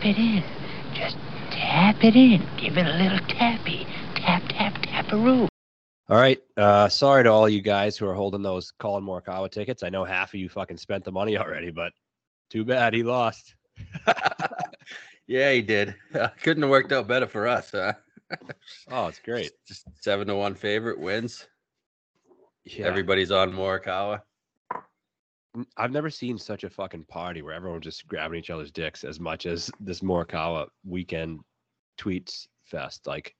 tap it in. Just tap it in. Give it a little tappy. Tap, tap, tap taparoo. All right. Uh, sorry to all you guys who are holding those Collin Morikawa tickets. I know half of you fucking spent the money already, but too bad he lost. yeah, he did. Uh, couldn't have worked out better for us, huh? oh, it's great. Just seven to one favorite wins. Yeah. Everybody's on Morikawa. I've never seen such a fucking party where everyone's just grabbing each other's dicks as much as this Morikawa weekend tweets fest. Like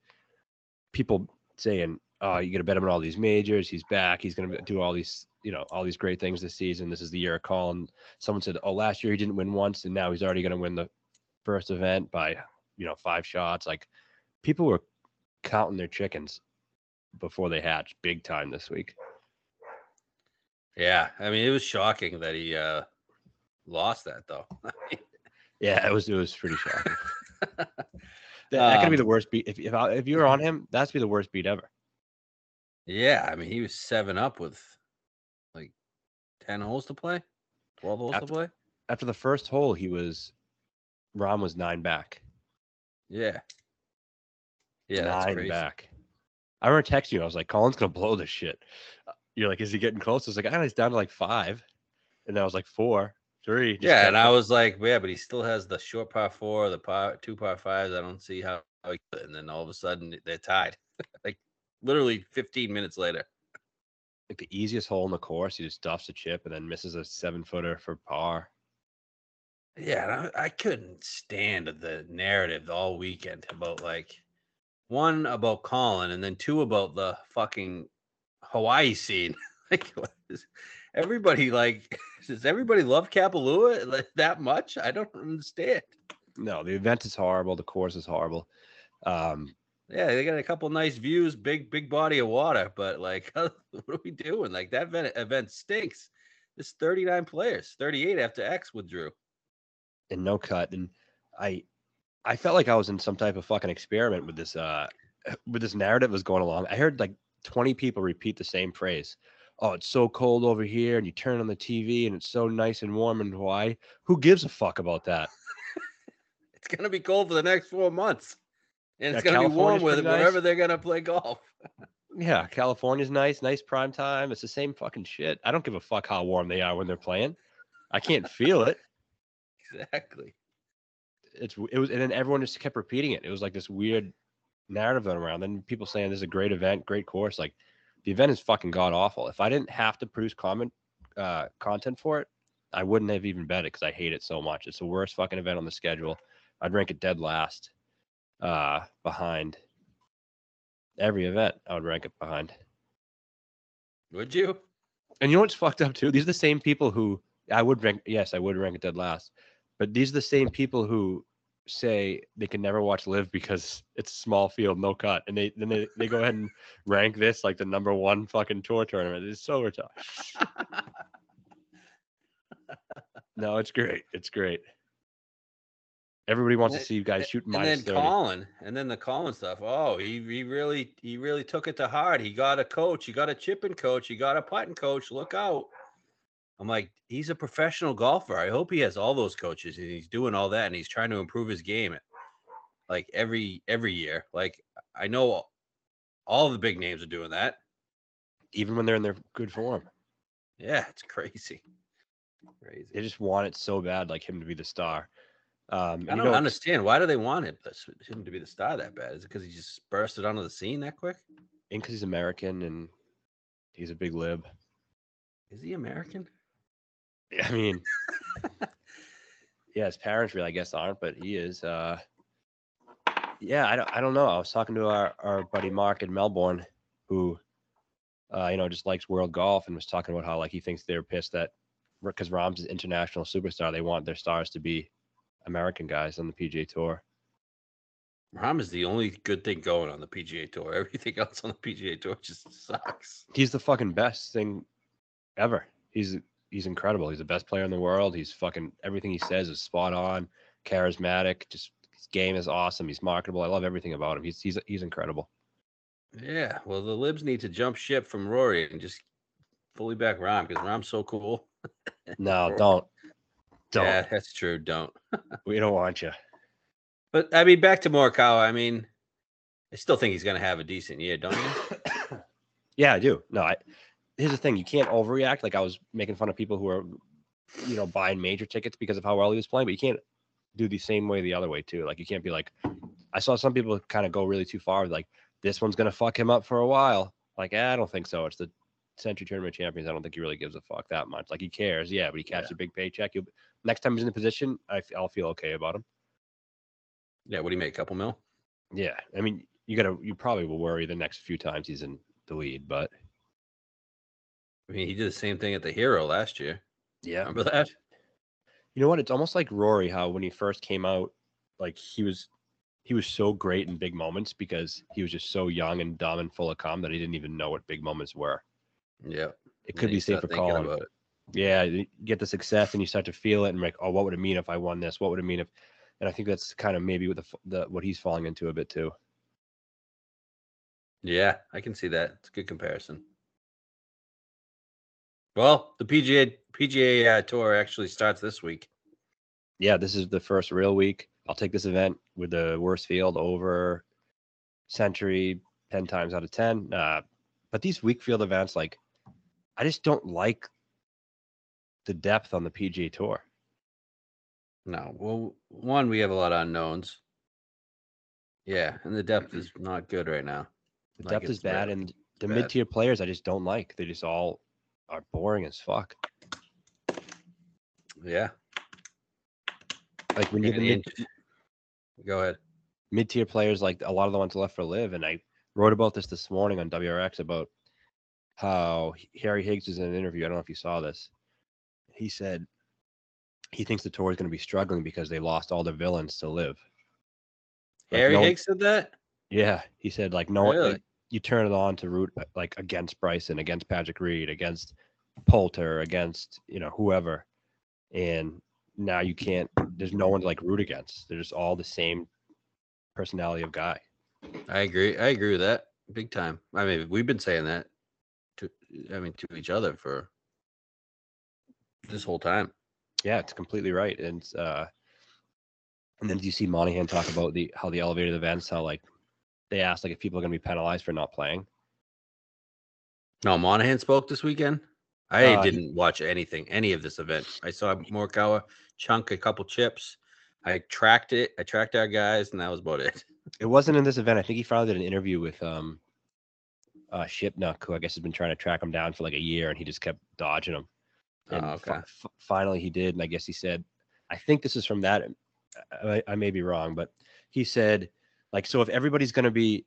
people saying, "Oh, you got to bet him in all these majors. He's back. He's going to do all these, you know, all these great things this season. This is the year of Collin." Someone said, "Oh, last year he didn't win once, and now he's already going to win the first event by, you know, five shots." Like people were counting their chickens before they hatched, big time this week. Yeah, I mean, it was shocking that he uh lost that though. Yeah, it was it was pretty shocking. that, that could be Um, the worst beat. If if, I, if you were on him, that's be the worst beat ever. yeah, I mean, he was seven up with like ten holes to play, twelve holes After- to play. After the first hole, he was Rahm was nine back. Yeah, yeah, nine back. I remember texting you. I was like, Collin's gonna blow this shit. You're like, is he getting close? I was like, I know he's down to like five, and then I was like four, three. just Yeah, and I was like, yeah, but he still has the short par four, the par two par fives. I don't see how. And then all of a sudden they're tied, like literally 15 minutes later. like the easiest hole in the course. He just duffs a chip and then misses a seven footer for par. Yeah, I, I couldn't stand the narrative all weekend about like one about Collin and then two about the fucking Hawaii scene. like, everybody like, does everybody love Kapalua like, that much? I don't understand. No, the event is horrible. The course is horrible. Um, Yeah, they got a couple nice views, big big body of water, but like, what are we doing? Like that event, event stinks. There's 39 players, 38 after X withdrew. and no cut. And I, I felt like I was in some type of fucking experiment with this, uh, with this narrative was going along. I heard like 20 people repeat the same phrase. Oh, it's so cold over here, and you turn on the TV, and it's so nice and warm in Hawaii. Who gives a fuck about that? It's gonna be cold for the next four months, and it's Yeah, gonna be warm with nice. wherever they're gonna play golf. Yeah, California's nice, nice prime time. It's the same fucking shit. I don't give a fuck how warm they are when they're playing. I can't feel it. Exactly. It's it was, and then everyone just kept repeating it. It was like this weird narrative around. Then people saying this is a great event, great course. Like the event is fucking god awful. If I didn't have to produce comment uh, content for it, I wouldn't have even bet it because I hate it so much. It's the worst fucking event on the schedule. I'd rank it dead last, uh, behind every event. I would rank it behind. Would you? And you know what's fucked up too? These are the same people who I would rank. Yes, I would rank it dead last. But these are the same people who say they can never watch LIV because it's a small field, no cut, and they then they, they go ahead and rank this like the number one fucking tour tournament. It's so retarded. No, it's great. It's great. Everybody wants to see you guys shoot and minus then 30. Collin, and then the Collin stuff. Oh, he, he really he really took it to heart. He got a coach. He got a chipping coach. He got a putting coach. Look out! I'm like, he's a professional golfer. I hope he has all those coaches and he's doing all that and he's trying to improve his game. Like every every year. Like I know all the big names are doing that. even when they're in their good form. Yeah, it's crazy. Crazy. They just want it so bad, like him to be the star. Um, I don't know, understand. Why do they want him, him to be the star that bad? Is it because he just bursted onto the scene that quick? and because he's American and he's a big lib. Is he American? I mean, yeah, his parents really, I guess, aren't, but he is. Uh, yeah, I don't, I don't know. I was talking to our, our buddy Mark in Melbourne, who, uh, you know, just likes world golf, and was talking about how like he thinks they're pissed that because Rahm's an international superstar, they want their stars to be American guys on the PGA Tour. Rahm is the only good thing going on the PGA Tour. Everything else on the PGA Tour just sucks. He's the fucking best thing ever. He's he's incredible. He's the best player in the world. He's fucking everything he says is spot on, charismatic. Just his game is awesome. He's marketable. I love everything about him. He's he's he's incredible. Yeah, well, the Libs need to jump ship from Rory and just fully back Rahm because Rahm's so cool. No, don't don't. Yeah, that's true. Don't. We don't want you. But I mean, back to Morikawa. I mean, I still think he's going to have a decent year, don't you? yeah, I do. No, I. Here's the thing: you can't overreact. Like I was making fun of people who are, you know, buying major tickets because of how well he was playing, but you can't do the same way the other way too. Like you can't be like, I saw some people kind of go really too far. Like this one's gonna fuck him up for a while. Like eh, I don't think so. It's the Sentry Tournament champions. I don't think he really gives a fuck that much. Like he cares, yeah, but he catches Yeah. a big paycheck. He'll, next time he's in the position, I, f- I'll feel okay about him. yeah. What do you make? A couple mil? Yeah, I mean, you gotta, you probably will worry the next few times he's in the lead, but I mean, he did the same thing at the Hero last year. yeah, Remember that? You know what? It's almost like Rory, how when he first came out, like he was he was so great in big moments because he was just so young and dumb and full of calm that he didn't even know what big moments were. Yeah. It could be safe for Collin. about it. Yeah, you get the success and you start to feel it and like, oh, what would it mean if I won this? What would it mean if? And I think that's kind of maybe what the, the what he's falling into a bit too. Yeah, I can see that. It's a good comparison. Well, the PGA PGA uh, Tour actually starts this week. Yeah, this is the first real week. I'll take this event with the worst field over Sentry ten times out of ten. Uh, but these weak field events, like, I just don't like the depth on the PGA Tour. No, well, one we have a lot of unknowns. Yeah, and the depth is not good right now. The Like, depth is bad, really and the mid tier players I just don't like. They just all are boring as fuck. Yeah, Like when you Yeah, the the mid go ahead. mid tier players, like a lot of the ones left for LIV, and I wrote about this this morning on WRX about how Harry Higgs was in an interview. I don't know if you saw this. He said he thinks the tour is going to be struggling because they lost all the villains to LIV. Like, Harry no- Higgs said that. Yeah, he said like no one. Really? like, you turn it on to root uh, like against Bryson, against Patrick Reed, against Poulter, against you know whoever, and now you can't. There's no one to like root against. They're just all the same personality of guy. I agree. I agree with that big time. I mean, we've been saying that to, I mean, to each other for this whole time. Yeah, it's completely right. And uh and then do you see Monahan talk about the how the elevated events, how like they asked like if people are gonna be penalized for not playing. No, Monahan spoke this weekend. I Uh, didn't watch anything, any of this event. I saw Morikawa chunk a couple chips. I tracked it. I tracked our guys, and that was about it. It wasn't in this event. I think he finally did an interview with um uh Shipnuck, who I guess has been trying to track him down for like a year and he just kept dodging him. And Oh, okay. f- finally he did, and I guess he said, I think this is from that. I, I may be wrong, but he said, like, so if everybody's going to be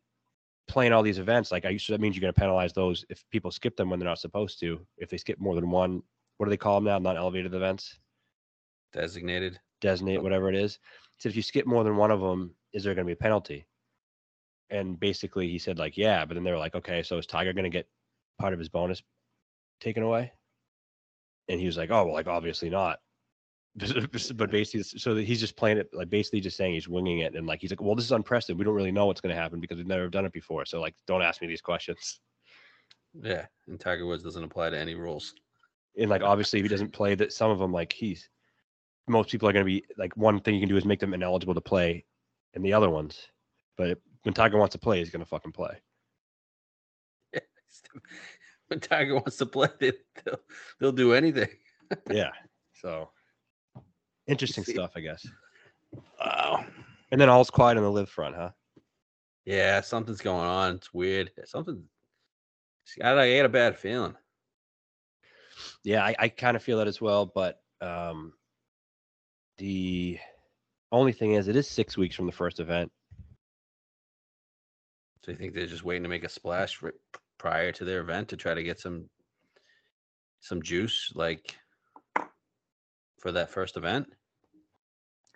playing all these events, like, I so that means you're going to penalize those if people skip them when they're not supposed to. If they skip more than one, what do they call them now? Not elevated events, Designated. designate, whatever it is. Said if you skip more than one of them, is there going to be a penalty? And basically, he said like, yeah, but then they were like, okay, so is Tiger going to get part of his bonus taken away? And he was like, oh, well, like obviously not. But basically, so that he's just playing it like basically just saying he's winging it, and like he's like, well, this is unprecedented. We don't really know what's going to happen because we've never done it before. So like, don't ask me these questions. Yeah, and Tiger Woods doesn't apply to any rules. And like, obviously, if he doesn't play that, some of them like he's most people are going to be like one thing you can do is make them ineligible to play, and the other ones. But when Tiger wants to play, he's going to fucking play. when Tiger wants to play, they, they'll they'll do anything. yeah. So interesting stuff, I guess. Wow. And then all's quiet on the LIV front, huh? Yeah, something's going on. It's weird. Something. I, I had a bad feeling. Yeah, I, I kind of feel that as well. But um, the only thing is, it is six weeks from the first event. So you think they're just waiting to make a splash for, prior to their event to try to get some some juice, like for that first event?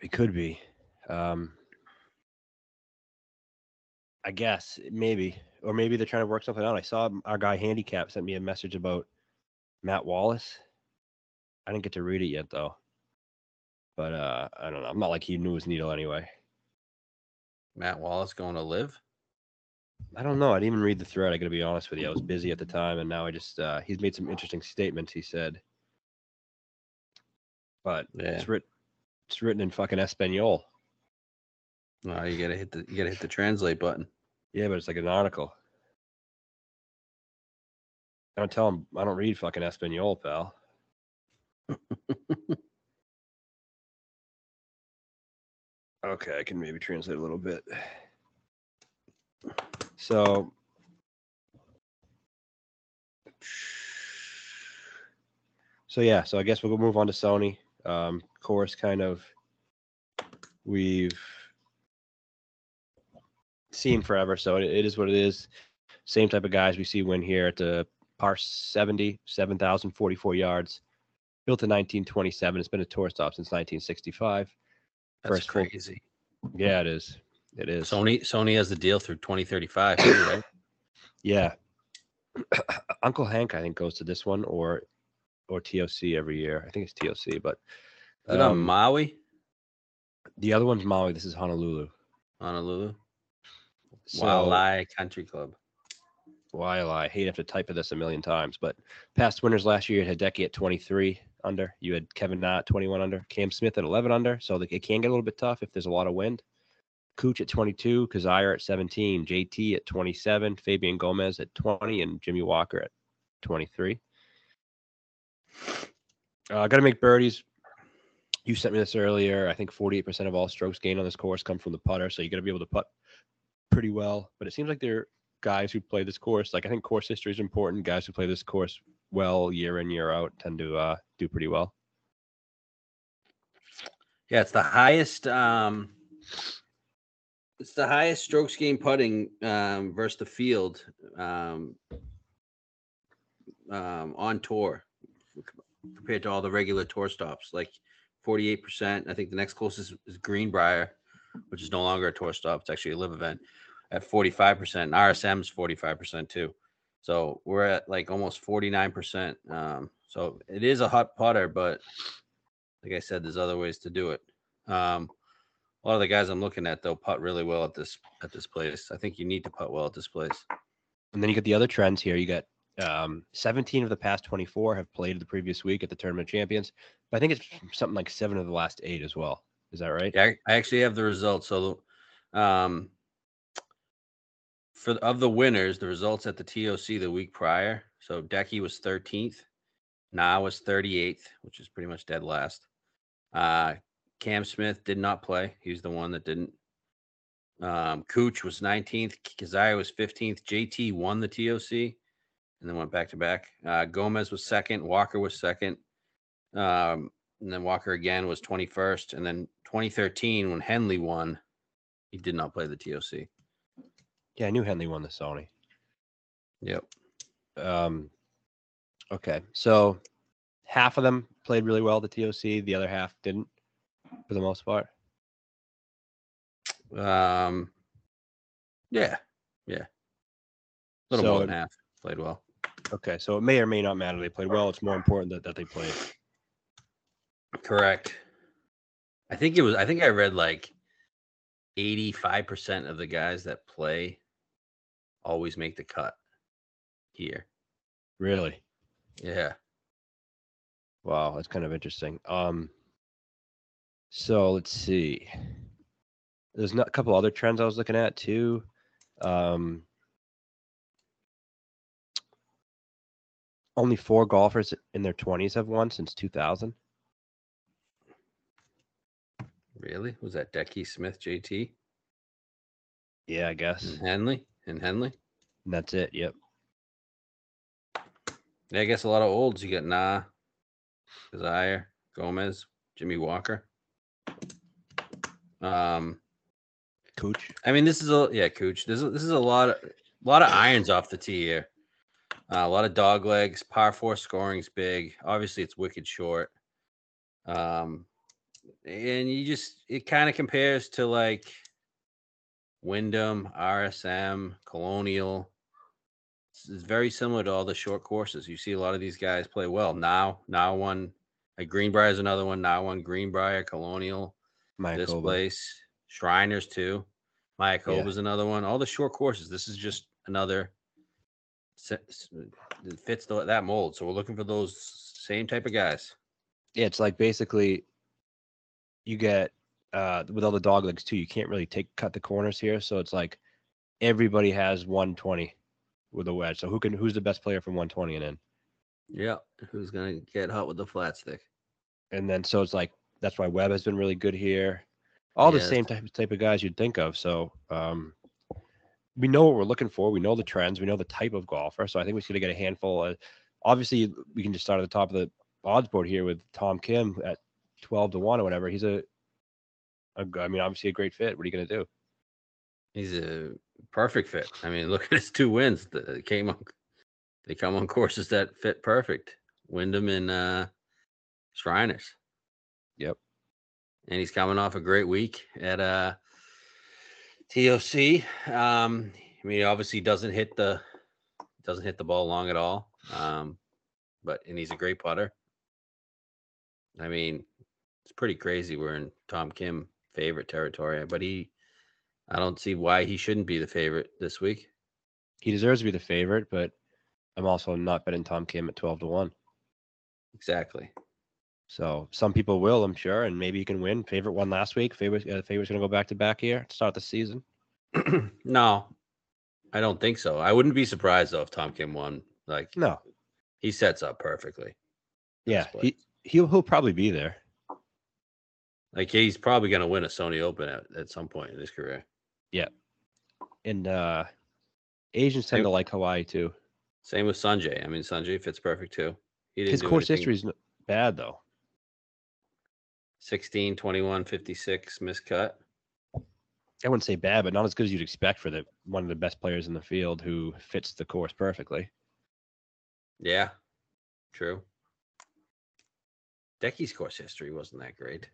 It could be. Um, I guess maybe, or maybe they're trying to work something out. I saw our guy Handicap sent me a message about Matt Wallace. I didn't get to read it yet though, but uh, I don't know. I'm not like he knew his needle anyway. Matt Wallace going to LIV? I don't know. I didn't even read the thread. I got to be honest with you. I was busy at the time, and now I just uh, he's made some interesting statements. He said, but Yeah. it's written it's written in fucking Espanol. Oh, you gotta hit the you gotta hit the translate button. Yeah, but it's like an article. I don't tell him I don't read fucking Espanol, pal. okay, I can maybe translate a little bit. So So yeah, so I guess we'll move on to Sony. Um, course kind of we've seen forever, so it, it is what it is. Same type of guys we see win here at the par 70, 7,044 yards. Built in 1927. It's been a tour stop since 1965. That's First full- crazy. Yeah, it is. It is. Sony Sony has the deal through 2035, too, right? Yeah. Uncle Hank, I think, goes to this one or or TOC every year. I think it's TOC, but Is it on um, Maui, the other one's Maui. This is Honolulu. Honolulu? So, Waialae Country Club. While I hate to have to type of this a million times, but past winners last year you had Hideki at 23 under. You had Kevin at 21 under. Cam Smith at 11 under. So it can get a little bit tough if there's a lot of wind. Cooch at 22, Kizzire at 17, JT at 27, Fabian Gomez at 20, and Jimmy Walker at 23. Uh, got to make birdies. You sent me this earlier. I think 48% of all strokes gained on this course come from the putter, so you got to be able to putt pretty well. But it seems like there are guys who play this course. Like I think course history is important. Guys who play this course well year in year out tend to uh, do pretty well. Yeah, it's the highest. Um, it's the highest strokes gained putting um, versus the field um, um, on tour compared to all the regular tour stops. Like forty-eight percent. I think the next closest is Greenbrier, which is no longer a tour stop. It's actually a LIV event at forty-five percent. And RSM's forty-five percent too. So we're at like almost forty-nine percent. Um, so it is a hot putter, but like I said, there's other ways to do it. Um, a lot of the guys I'm looking at though putt really well at this at this place. I think you need to putt well at this place. And then you get the other trends here. You got um, 17 of the past 24 have played the previous week at the Tournament of Champions. But I think it's something like seven of the last eight as well. Is that right? Yeah, I, actually have the results. So, um, for of the winners, the results at the TOC the week prior. So Decky was 13th, Na was 38th, which is pretty much dead last. Uh, Cam Smith did not play. He was the one that didn't. Um, Cooch was 19th. Kizzire was 15th. JT won the TOC and then went back to back. Uh, Gomez was second. Walker was second. Um, and then Walker again was 21st. And then 2013, when Henley won, he did not play the TOC. Yeah, I knew Henley won the Sony. Yep. Um, okay, so half of them played really well the TOC. The other half didn't, for the most part. Um, yeah. Yeah. A little So more than half played well. Okay, so it may or may not matter they played well. It's more important that, that they played. Correct. I think it was, I think I read like 85% of the guys that play always make the cut here. Really? Yeah. Wow, that's kind of interesting. Um, so let's see. There's not a couple other trends I was looking at too. Um, only four golfers in their 20s have won since 2000. Really? Was that Decky Smith, JT, Yeah, I guess. and Henley? And Henley? And that's it. Yep. Yeah, I guess a lot of olds. You got Na, Kizzire, Gomez, Jimmy Walker. Um, Cooch. I mean, this is a yeah, Cooch. This is this is a lot of a lot of irons off the tee here. Uh, a lot of dog legs. Par four scoring's big. Obviously, it's wicked short. Um, and you just it kind of compares to like Wyndham, RSM, Colonial. It's, very similar to all the short courses. You see a lot of these guys play well. Now, now one like Greenbrier is another one. Now one Greenbrier, Colonial this place, Shriners too. Mayakoba's another one. All the short courses. This is just another. S- It fits the, that mold. So we're looking for those same type of guys. Yeah, it's like basically you get uh, with all the dog legs too, you can't really take cut the corners here. So it's like everybody has 120 with a wedge. So who can who's the best player from 120 and in? Yeah. Who's gonna get hot with the flat stick? And then so it's like that's why Webb has been really good here. All the Yes. same type type of guys you'd think of. So um, we know what we're looking for. We know the trends. We know the type of golfer. So I think we're going to get a handful. Of, obviously, we can just start at the top of the odds board here with Tom Kim at 12 to 1 or whatever. He's a, a I mean, obviously a great fit. What are you going to do? He's a perfect fit. I mean, look at his two wins. th- They came on. They come on courses that fit perfect. Wyndham and uh, Shriners. Yep. and he's coming off a great week at uh TOC. Um, I mean, he obviously doesn't hit the doesn't hit the ball long at all. Um, but and he's a great putter. I mean, it's pretty crazy. We're in Tom Kim favorite territory, but he, I don't see why he shouldn't be the favorite this week. He deserves to be the favorite, but I'm also not betting Tom Kim at 12 to 1. Exactly. So some people will, I'm sure, and maybe you can win. Favorite won last week. Favorite, uh, favorite's going to go back to back here to start the season. no, I don't think so. I wouldn't be surprised though if Tom Kim won. Like No. he sets up perfectly. Yeah. He, he'll, he'll probably be there. Like he's probably going to win a Sony Open at, at some point in his career. Yeah, and uh Asians tend Same- to like Hawaii too. Same with Sungjae. I mean, Sungjae fits perfect too. He didn't His course history is bad though. 16, 21, 56 miscut. I wouldn't say bad, but not as good as you'd expect for the one of the best players in the field who fits the course perfectly. Yeah, true. Decky's course history wasn't that great.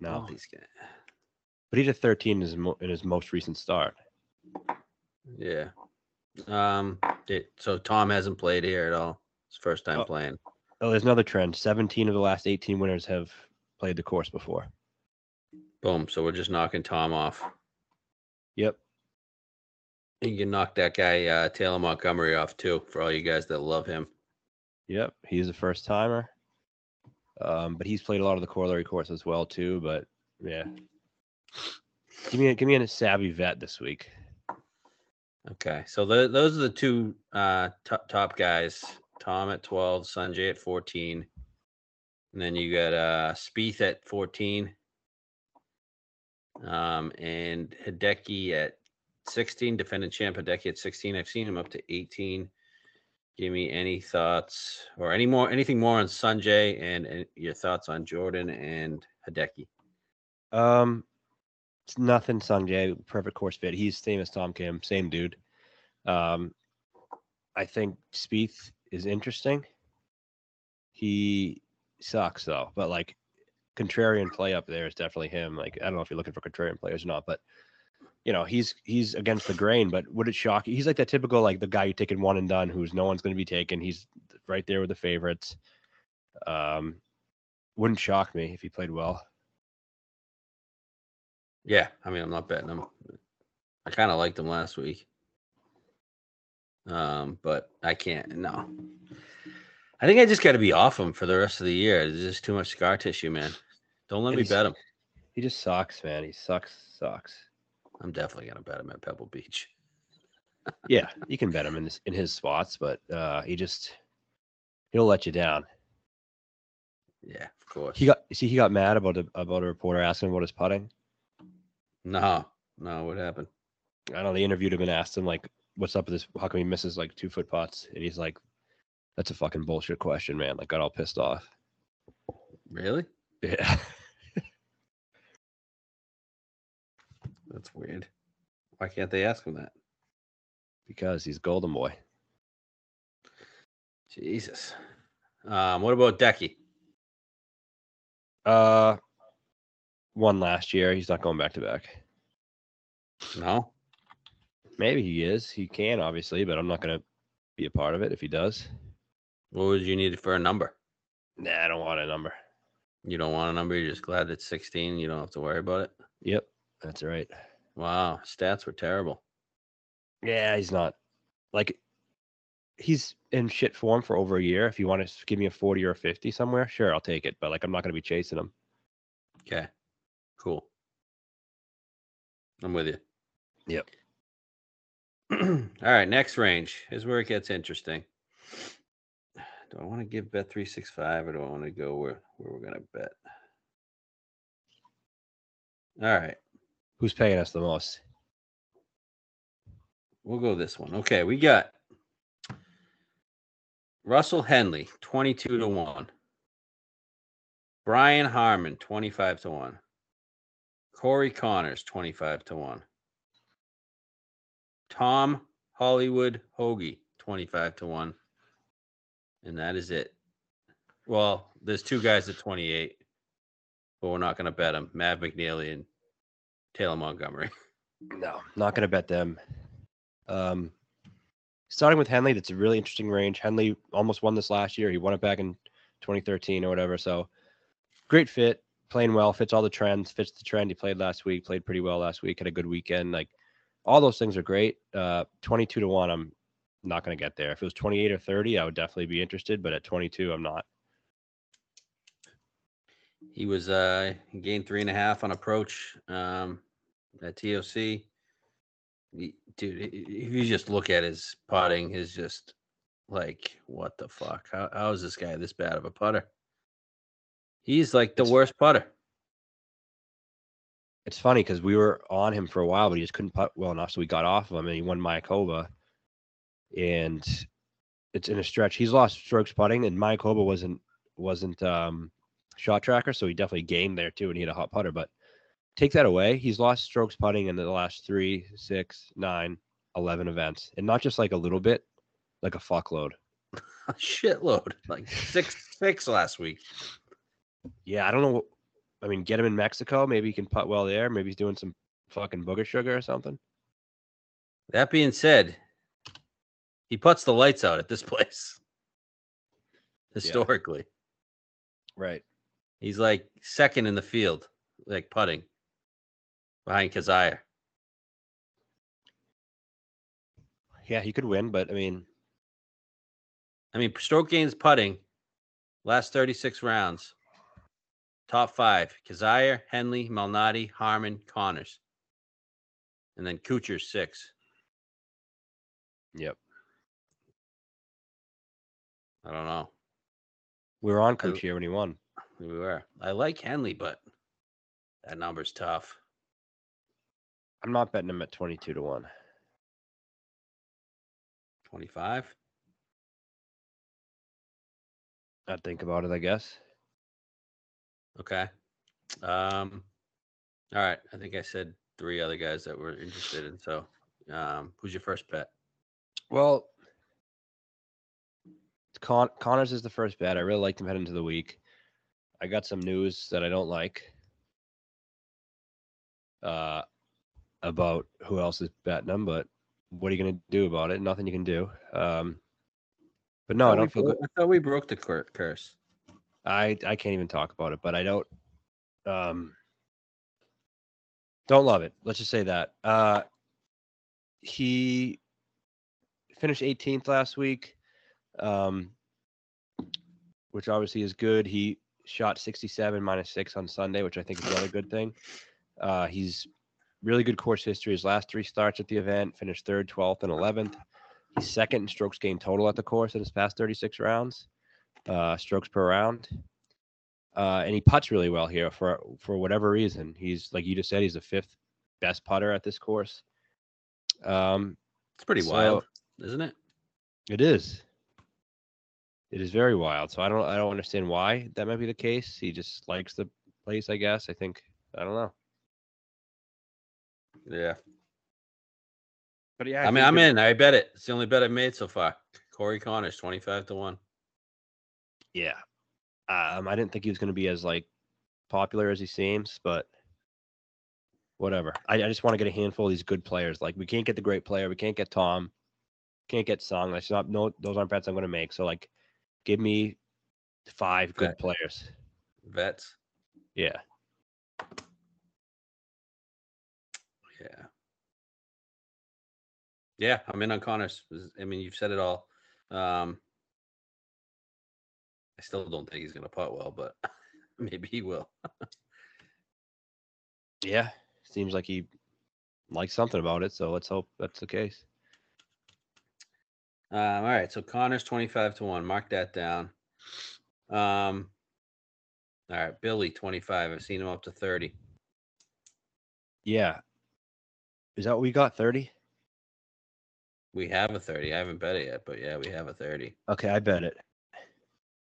No, these guys. but he did 13 in his, mo- in his most recent start. Yeah. Um. It, so Tom hasn't played here at all. His first time Oh. playing. Oh, there's another trend. 17 of the last 18 winners have played the course before. Boom. So we're just knocking Tom off. Yep. And You can knock that guy uh, Taylor Montgomery off too. For all you guys that love him. Yep. He's a first timer. Um, but he's played a lot of the corollary course as well too. But yeah. Give me a, give me a savvy vet this week. Okay, so the, those are the two uh, top top guys. Tom at twelve, Sungjae at fourteen, and then you got uh, Spieth at fourteen, um, and Hideki at sixteen. Defendant champ Hideki at sixteen. I've seen him up to eighteen. Give me any thoughts or any more anything more on Sungjae and, and your thoughts on Jordan and Hideki. Um, it's nothing. Sungjae, perfect course fit. He's same as Tom Kim, same dude. Um, I think Spieth is interesting. He sucks though, but like contrarian play up there is definitely him. Like I don't know if you're looking for contrarian players or not, but you know he's he's against the grain. But would it shock you? He's like that typical like the guy you taking one and done, who's no one's going to be taken. He's right there with the favorites. Um, wouldn't shock me if he played well. Yeah, I mean, I'm not betting him. I kind of liked him last week. Um, but I can't. No, I think I just got to be off him for the rest of the year. There's just too much scar tissue, man. Don't let And me bet him. He just sucks, man. He sucks, sucks. I'm definitely gonna bet him at Pebble Beach. Yeah, you can bet him in his, in his spots, but uh, he just he'll let you down. Yeah, of course. He got see he got mad about a, about a reporter asking him about his putting. no, no. What happened? I don't know. They interviewed him and asked him like, "What's up with this? How come he misses like two foot putts?" And he's like, "That's a fucking bullshit question, man." Like, got all pissed off. Really? Yeah, That's weird. Why can't they ask him that? because he's golden boy. Jesus. Um, what about Decky? Uh, won last year. He's not going back to back. No. Maybe he is. He can obviously, but I'm not gonna be a part of it if he does. What would you need for a number? Nah, I don't want a number. You don't want a number. You're just glad it's 16. You don't have to worry about it. Yep, that's right. Wow, stats were terrible. Yeah, he's not like he's in shit form for over a year. If you want to give me a 40 or a 50 somewhere, sure, I'll take it. But like I'm not gonna be chasing him. Okay. Cool. I'm with you. Yep. All right, next range. is where it gets interesting. Do I want to give bet three six five or do I want to go where, where we're gonna bet? All right, Who's paying us the most? we'll go this one. Okay, we got Russell Henley, 22 to 1. Brian Harman, 25 to 1. Corey Conners, 25 to 1. Tom Hollywood Hoge, 25 to 1. And that is it. Well, there's two guys at 28, but we're not going to bet them Matt McNealy and Taylor Montgomery. No, not going to bet them. Um, starting with Henley, that's a really interesting range. Henley almost won this last year. He won it back in 2013 or whatever. So great fit, playing well, fits all the trends, fits the trend he played last week, played pretty well last week, had a good weekend. Like all those things are great. Uh, 22 to 1, I'm not going to get there. If it was 28 or 30, I would definitely be interested, but at 22, I'm not. He was uh gained three and a half on approach um at TOC. He- dude, if you just look at his putting, is just like what the fuck? How how is this guy this bad of a putter? He's like the It's- worst putter. It's funny because we were on him for a while, but he just couldn't putt well enough. So we got off of him and he won Mayakoba. And it's in a stretch. He's lost strokes putting, and Mayakoba wasn't wasn't um shot tracker, so he definitely gained there too, and he had a hot putter. But take that away, he's lost strokes putting in the last three, six, nine, 11 events, and not just like a little bit, like a fuckload. A shitload. Like six six last week. Yeah, I don't know. I mean, get him in Mexico. Maybe he can putt well there. Maybe he's doing some fucking booger sugar or something. That being said, he puts the lights out at this place. Historically. Right. He's like second in the field, like putting behind Kizzire. Yeah, he could win, but I mean, I mean, stroke gains putting, last 36 rounds, top five Kizzire, Henley, Malnati, Harman, Conners. And then Kuchar's six. yep. I don't know. We were on I- when he won. We were. I like Henley, but that number's tough. I'm not betting him at 22 to 1. 25. I'd think about it, I guess. Okay. Um, all right. I think I said three other guys that were interested in. So, um, who's your first bet? Well, Con- Conners is the first bet. I really liked him heading into the week. I got some news that I don't like uh, about who else is betting him, but what are you going to do about it? Nothing you can do. Um, but no, I we don't feel good. I thought we broke the cur- curse. I I can't even talk about it, but I don't um don't love it. Let's just say that. Uh he finished 18th last week. Um which obviously is good. He shot 67 minus 6 on Sunday, which I think is another good thing. Uh he's really good course history. His last three starts at the event, finished 3rd, 12th, and 11th. He's second in strokes gained total at the course in his past 36 rounds uh, strokes per round. Uh, and he puts really well here for for whatever reason. He's like you just said, he's the fifth best putter at this course. Um, It's pretty So- wild, isn't it? it is. It is very wild. So I don't I don't understand why that might be the case. He just likes the place, I guess. I think I don't know. Yeah. But yeah, I mean, I'm in. I bet it. It's the only bet I've made so far. Corey Conners, 25 to 1. Yeah. Um, I didn't think he was going to be as like popular as he seems, but whatever. I, I just want to get a handful of these good players. Like we can't get the great player, we can't get Tom, can't get Sung. That's not no. Those aren't bets I'm going to make. So like, give me five good players. Vets. Yeah. Yeah. Yeah, I'm in on Conners. I mean, you've said it all. Um, I still don't think he's going to putt well, but maybe he will. Yeah, seems like he likes something about it. So let's hope that's the case. Um, all right, so Conners 25 to 1. Mark that down. Um, all right, Billy 25. I've seen him up to 30. Yeah. Is that what we got? 30? We have a 30. I haven't bet it yet, but yeah, we have a 30. Okay, I bet it.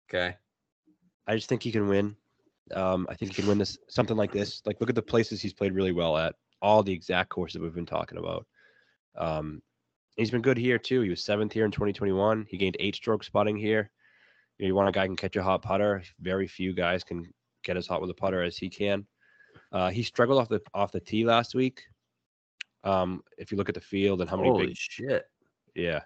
Okay. I just think he can win. Um, I think he can win this something like this. Like look at the places he's played really well at. All the exact courses we've been talking about. Um, he's been good here too. He was seventh here in 2021. He gained eight strokes putting here. You, know, you want a guy who can catch a hot putter. Very few guys can get as hot with a putter as he can. Uh, he struggled off the off the tee last week. Um, if you look at the field and how many Holy big, shit. yeah,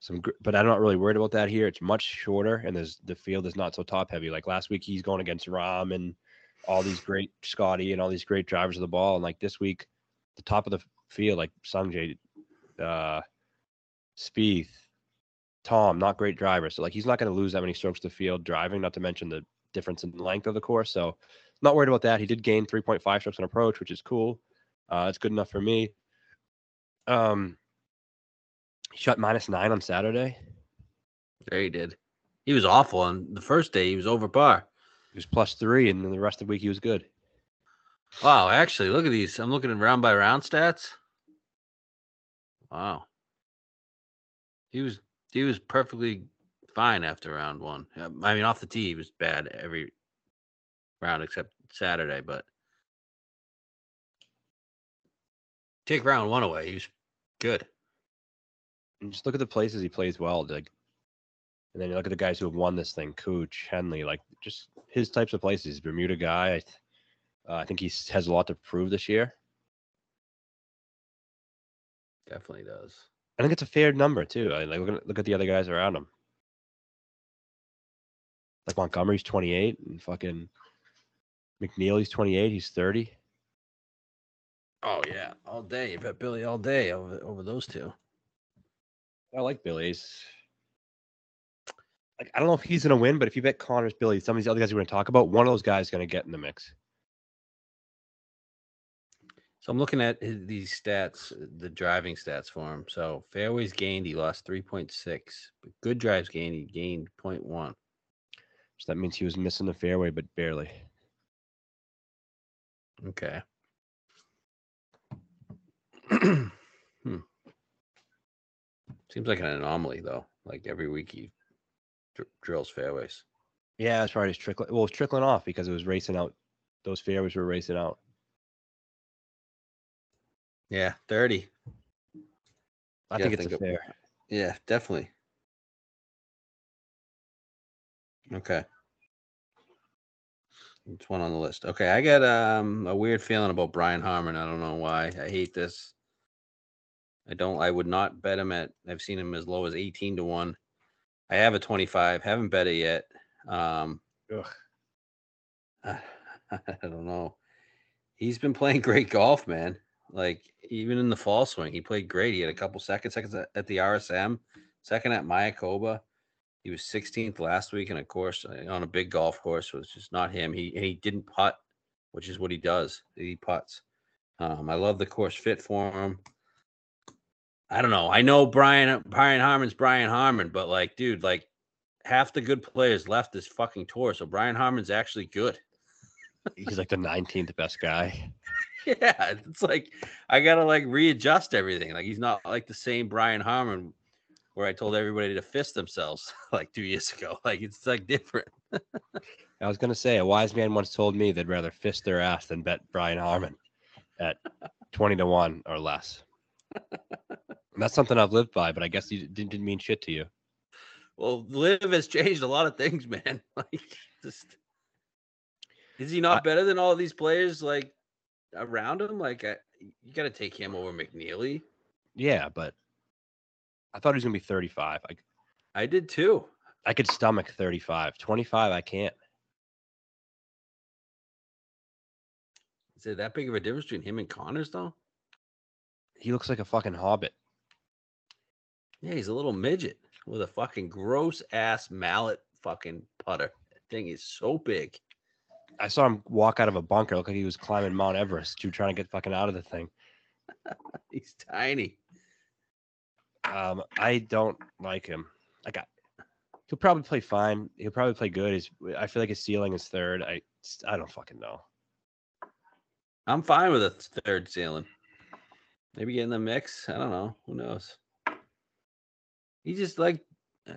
some, but I'm not really worried about that here. It's much shorter, and there's the field is not so top heavy. Like last week, he's going against Rahm and all these great Scotty and all these great drivers of the ball, and like this week, the top of the field, like Sungjae, uh, Spieth, Tom, not great drivers. So like he's not going to lose that many strokes to the field driving. Not to mention the difference in length of the course. So not worried about that. He did gain 3.5 strokes on approach, which is cool. Uh, it's good enough for me. Um, he shot minus nine on Saturday. There he did. He was awful on the first day. He was over par. He was plus three, and then the rest of the week he was good. Wow, actually, look at these. I'm looking at round by round stats. Wow. He was he was perfectly fine after round one. I mean, off the tee, he was bad every round except Saturday, but take round one away, he was good. And just look at the places he plays well. Like, and then you look at the guys who have won this thing: Cooch, Henley, like just his types of places. Bermuda guy. I, th- uh, I think he has a lot to prove this year. Definitely does. I think it's a fair number too. I like look at look at the other guys around him. Like Montgomery's 28 and fucking McNealy's 28. He's 30. Oh yeah, all day. You bet Billy all day over over those two. I like Billy's. Like I don't know if he's gonna win, but if you bet Conners Billy, some of these other guys we're gonna talk about, one of those guys is gonna get in the mix. So I'm looking at his, these stats, uh, the driving stats for him. So fairways gained, he lost 3.6. But good drives gained, he gained 0.1. So that means he was missing the fairway, but barely. Okay. Seems like an anomaly though. Like every week he dr- drills fairways. Yeah, that's right. It's trickling. Well, it's trickling off because it was racing out. Those fairways were racing out. Yeah, 30. I Yeah, think I it's think a it- fair. Yeah, definitely. Okay. It's one on the list. Okay, I got um a weird feeling about Brian Harman. I don't know why. I hate this. I don't I would not bet him at I've seen him as low as 18 to 1. I have a 25, haven't bet it yet. Um Ugh. I don't know. He's been playing great golf, man. Like even in the fall swing, he played great. He had a couple second seconds at, the RSM, second at Mayakoba. He was 16th last week in a course uh, on a big golf course. It's just not him. He and he didn't putt, which is what he does. He putts. Um, I love the course fit for him. I don't know. I know Brian Brian Harman's Brian Harman, but like, dude, like half the good players left this fucking tour. So Brian Harman's actually good. He's like the 19th best guy. Yeah, it's like I gotta like readjust everything. Like he's not like the same Brian Harman where I told everybody to fist themselves like two years ago. Like it's like different. I was gonna say a wise man once told me they'd rather fist their ass than bet Brian Harman at 20 to one or less. That's something I've lived by, but I guess you didn't, didn't mean shit to you. Well, LIV has changed a lot of things, man. Like just is he not I- better than all these players like around him? Like I, you got to take him over McNealy. Yeah, but I thought he was gonna be 35. I I did too. I could stomach 35. 25, I can't. Is it that big of a difference between him and Conners though? He looks like a fucking hobbit. Yeah, he's a little midget with a fucking gross ass mallet fucking putter. That thing is so big. I saw him walk out of a bunker. Looked like he was climbing Mount Everest. You trying to get fucking out of the thing. He's tiny. Um, I don't like him. Like I, he'll probably play fine. He'll probably play good. He's, I feel like his ceiling is third. I, I don't fucking know. I'm fine with a third ceiling. Maybe get in the mix. I don't know. Who knows? He just like uh,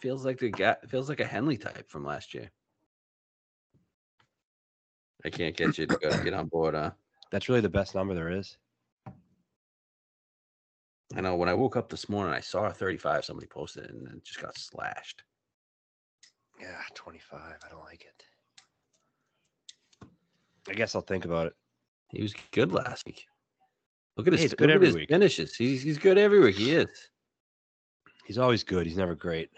feels like the guy feels like a Henley type from last year. I can't get you to go get on board, huh? That's really the best number there is. I know when I woke up this morning, I saw a 35. Somebody posted it and it just got slashed. Yeah, 25. I don't like it. I guess I'll think about it. He was good last week. Look at Hey, his, he's good look at his week. finishes. He's he's good every week. He is. He's always good. He's never great.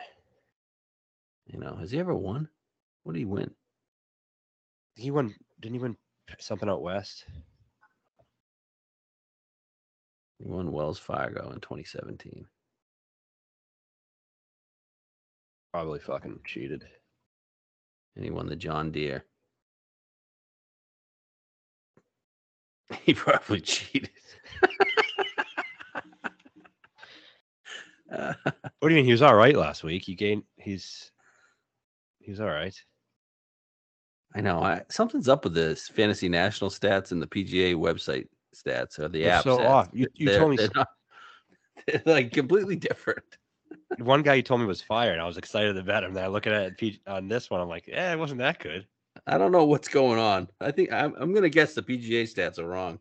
You know, has he ever won? What did he win? He won. Didn't he win something out west? He won Wells Fargo in 2017. Probably fucking cheated. And he won the John Deere. He probably cheated. Uh, What do you mean? He was all right last week. He gained. He's. He was all right. I know. I, something's up with this fantasy national stats and the PGA website stats or the They're app. so stats. off. You- you They're- told me they're, s- not, they're like completely different. One guy you told me was fired. I was excited to bet him. Then I look at it on this one. I'm like, yeah, it wasn't that good. I don't know what's going on. I think I'm, I'm going to guess the PGA stats are wrong.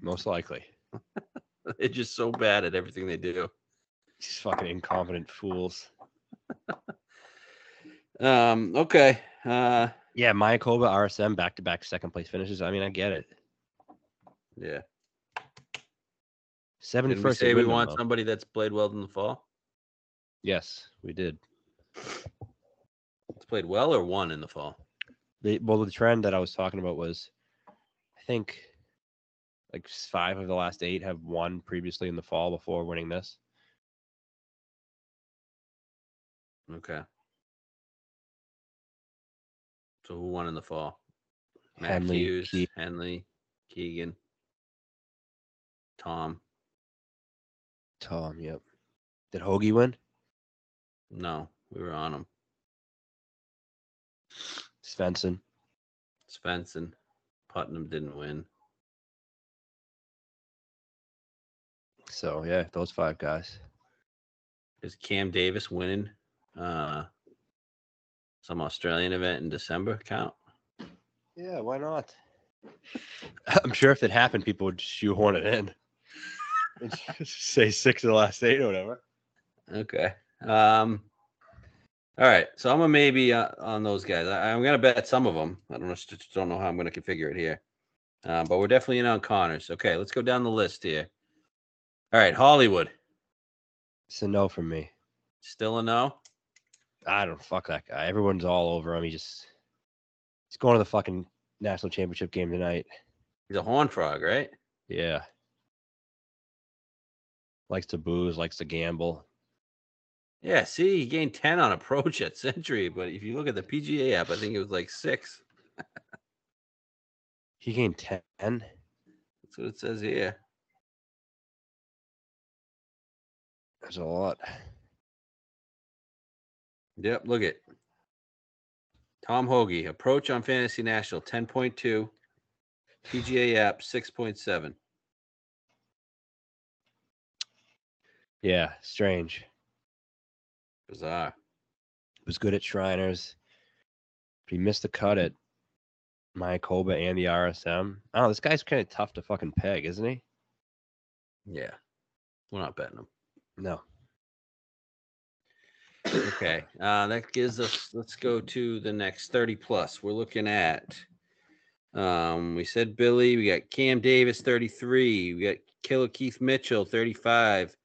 Most likely. They're just so bad at everything they do. These fucking incompetent fools. Um. Okay. Uh. Yeah, Mayakoba, RSM, back to back second place finishes. I mean, I get it. Yeah. Seventy first. Did we first. say we want somebody that's played well in the fall? Yes, we did. It's played well or won in the fall. The, well, the trend that I was talking about was, I think, like five of the last eight have won previously in the fall before winning this. Okay. So who won in the fall? Matt Henley, Hughes, Ke- Henley, Keegan, Tom. Tom, yep. Did Hoge win? No, we were on him. Svensson. Svensson, Putnam didn't win. So yeah, those five guys. Is Cam Davis winning uh some Australian event in December count? Yeah, why not? I'm sure if it happened, people would shoehorn it in. Say six of the last eight or whatever. Okay. Um. All right. So I'm a maybe uh, on those guys. I, I'm gonna bet some of them. I don't know. Just don't know how I'm gonna configure it here. Uh, but we're definitely in on Conners. Okay. Let's go down the list here. All right. Hollywood. It's a no for me. Still a no. I don't fuck that guy. Everyone's all over him. He just he's going to the fucking national championship game tonight. He's a horn frog, right? Yeah. Likes to booze, likes to gamble. Yeah. See, he gained ten on approach at Sentry, but if you look at the PGA app, I think it was like six. He gained ten. That's what it says here. That's a lot. Yep, look at Tom Hoge, approach on Fantasy National 10.2, PGA app 6.7. Yeah, strange. Bizarre. Was good at Shriners. He missed the cut at Mayakoba and the RSM. Oh. This guy's kind of tough to fucking peg, isn't he? Yeah. We're not betting him. No. Okay. Uh, that gives us, let's go to the next 30 plus. We're looking at, um, we said Billy, we got Cam Davis 33, we got Killer Keith Mitchell 35,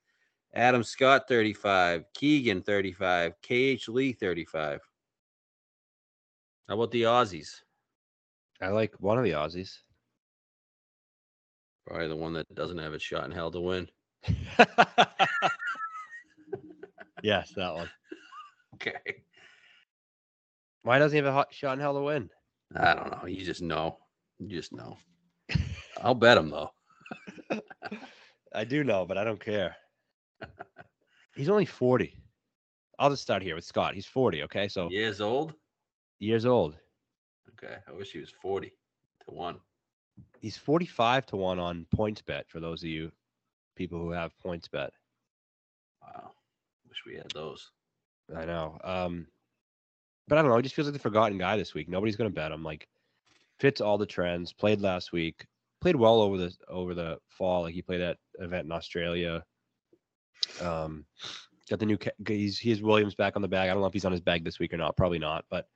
Adam Scott 35, Keegan 35, KH Lee 35. How about the Aussies? I like one of the Aussies. Probably the one that doesn't have a shot in hell to win. yes, that one. Okay. Why doesn't he have a hot shot in hell to win? I don't know. You just know. You just know. I'll bet him though. I do know, but I don't care. He's only 40. I'll just start here with Scott. He's 40, okay? So Years old. years old. Okay, I wish he was forty to one. He's 45 to 1 on points bet for those of you people who have points bet. Wow. Wish we had those. I know. Um, but I don't know. He just feels like the forgotten guy this week. Nobody's going to bet him. Like, fits all the trends. Played last week. Played well over the over the fall. Like he played that event in Australia. Um, got the new. He's he has Williams back on the bag. I don't know if he's on his bag this week or not. Probably not. But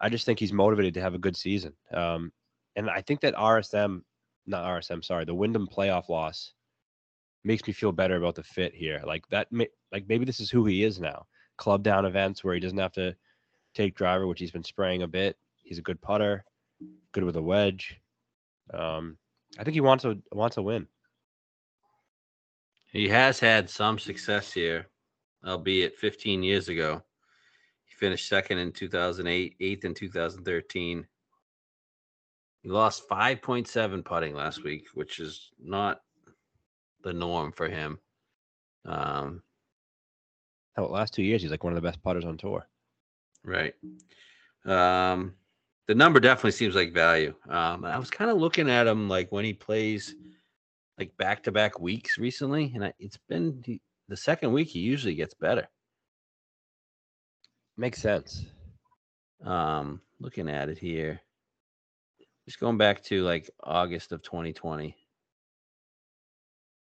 I just think he's motivated to have a good season. Um, and I think that RSM, not RSM, sorry, the Wyndham playoff loss makes me feel better about the fit here. Like that, may, like maybe this is who he is now. Club down events where he doesn't have to take driver, which he's been spraying a bit. He's a good putter, good with a wedge. Um, I think he wants a wants a win. He has had some success here, albeit 15 years ago. He finished second in 2008, eighth in 2013. He lost 5.7 putting last week, which is not the norm for him. Um, Hell, last two years he's like one of the best putters on tour. Right. Um, the number definitely seems like value. Um, I was kind of looking at him like when he plays like back to back weeks recently, and I, it's been he, the second week he usually gets better. Makes sense. Um, looking at it here, just going back to like August of 2020,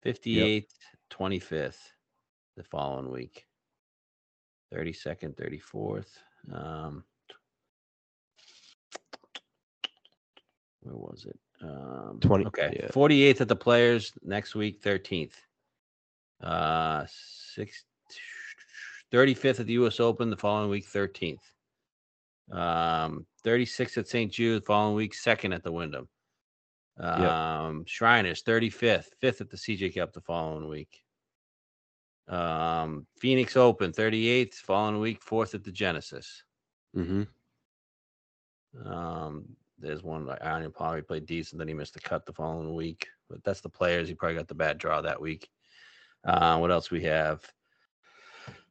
58th, 25th, the following week, 32nd, 34th. Um, where was it? Um, 20 Okay, yeah. 48th at the Players next week, 13th. Uh, six, 35th at the U.S. Open the following week, 13th. Um, 36th at St. Jude, following week, second at the Wyndham. Um, Shriners, 35th, fifth at the CJ Cup the following week. Um, Phoenix Open, 38th, following week, fourth at the Genesis. Mm-hmm. Um, there's one like Iron Palmer He played decent, then he missed the cut the following week. But that's the players. He probably got the bad draw that week. Uh, what else we have?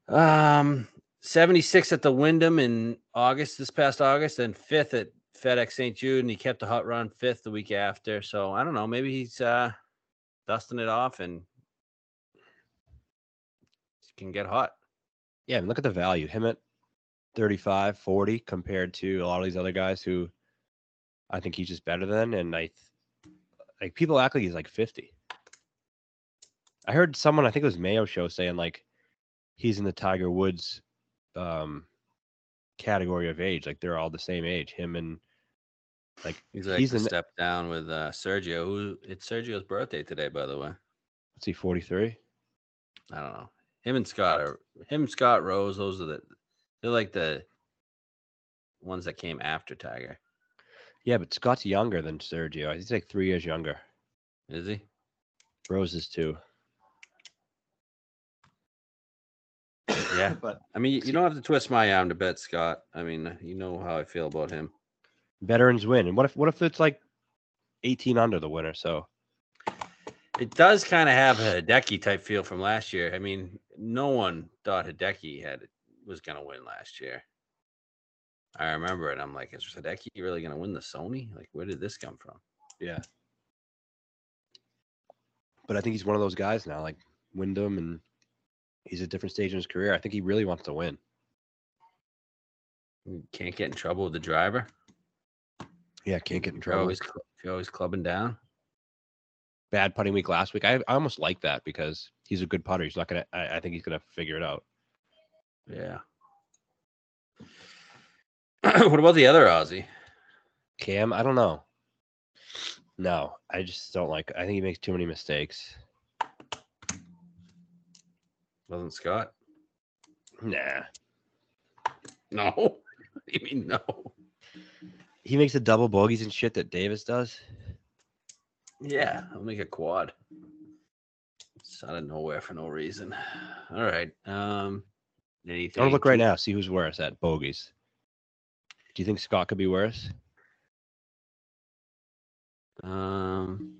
Um, 76 at the Wyndham in August, this past August, and fifth at FedEx St. Jude, and he kept a hot run fifth the week after. So I don't know. Maybe he's uh dusting it off and can get hot. Yeah, and look at the value. Him at 35, 40 compared to a lot of these other guys who I think he's just better than. And I th- like people act like he's like 50. I heard someone, I think it was Mayo show saying like he's in the Tiger Woods um category of age. Like they're all the same age. Him and like He's like He's the- step down with uh Sergio, who it's Sergio's birthday today, by the way. what's he 43? I don't know. Him and Scott are him, Scott Rose. Those are the they're like the ones that came after Tiger. Yeah, but Scott's younger than Sergio. He's like three years younger. Is he? Rose is two. Yeah. but I mean, you- you don't have to twist my arm to bet Scott. I mean, you know how I feel about him. veterans win. And what if what if it's like 18 under the winner? So It does kind of have a Hideki type feel from last year. I mean, no one thought Hideki had was going to win last year. I remember it. I'm like, is Hideki really going to win the Sony? Like, where did this come from? yeah. But I think he's one of those guys now, like Wyndham, and he's at a different stage in his career. I think he really wants to win. You Can't get in trouble with the driver. Yeah, can't get in If you're trouble. always, if you're always clubbing down. Bad putting week last week. I, I almost like that because he's a good putter. He's not gonna. I, I think he's gonna figure it out. Yeah. what about the other Aussie? Cam, I don't know. No, I just don't like. I think he makes too many mistakes. Wasn't Scott? Nah, No. What do you mean no? he makes the double bogeys and shit that Davis does. Yeah, I'll make a quad. It's out of nowhere for no reason. All right. Um anything I'm gonna look right now, see who's worse at bogeys. Do you think Scott could be worse? Um,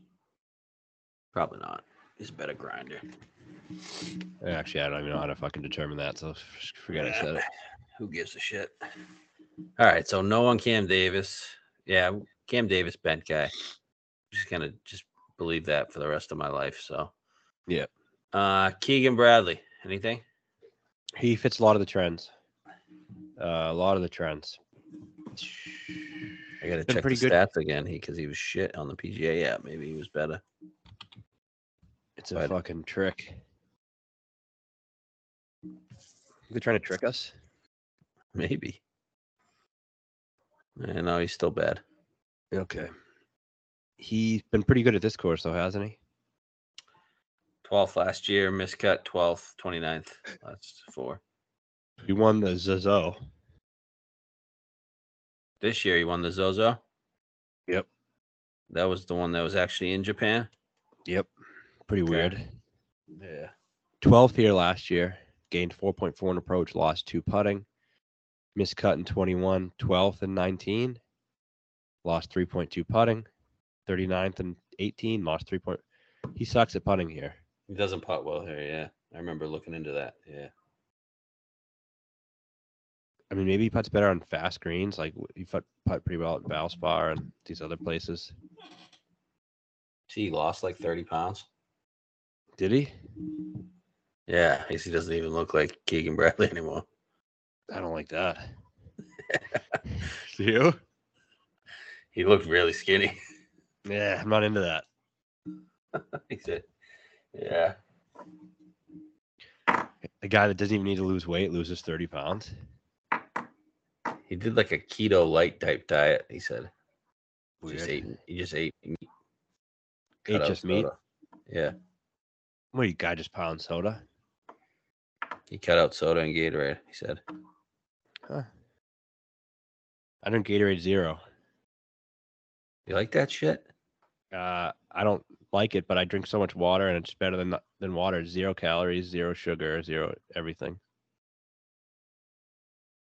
probably not. He's a better grinder. Actually, I don't even know how to fucking determine that, so forget I said it. Who gives a shit? All right, so no on Cam Davis. Yeah, Cam Davis bent guy. Just gonna just believe that for the rest of my life. So Yeah. Uh Keegan Bradley. Anything? He fits a lot of the trends. Uh, a lot of the trends. I gotta Been check the good. stats again because he was shit on the PGA. Yeah, maybe he was better. It's a But- fucking trick. They're trying to trick us. Maybe. And know he's still bad. Okay. He's been pretty good at this course, though, hasn't he? 12th last year, miscut 12th, 29th. That's four. He won the Zozo. This year he won the Zozo. Yep. That was the one that was actually in Japan. Yep. Pretty Okay. weird. Yeah. 12th here last year. Gained 4.4 in approach, lost two putting. Miscut in 21, 12th and 19. Lost 3.2 putting. 39th and 18, lost 3. Point. He sucks at putting here. He doesn't putt well here. Yeah. I remember looking into that. Yeah. I mean, maybe he puts better on fast greens. Like he put putt pretty well at Valspar and these other places. See, he lost like 30 pounds. Did he? Yeah. I guess he doesn't even look like Keegan Bradley anymore. I don't like that. Do you? He looked really skinny. Yeah, I'm not into that. he said, yeah. A guy that doesn't even need to lose weight loses 30 pounds. He did like a keto light type diet. He said, he just ate, he just ate meat. Ate just meat. Yeah. What, you guy just pound soda? He cut out soda and Gatorade. He said, Huh. I drink Gatorade Zero. you like that shit? Uh, I don't like it, but I drink so much water, and it's better than than water. Zero calories, zero sugar, zero everything.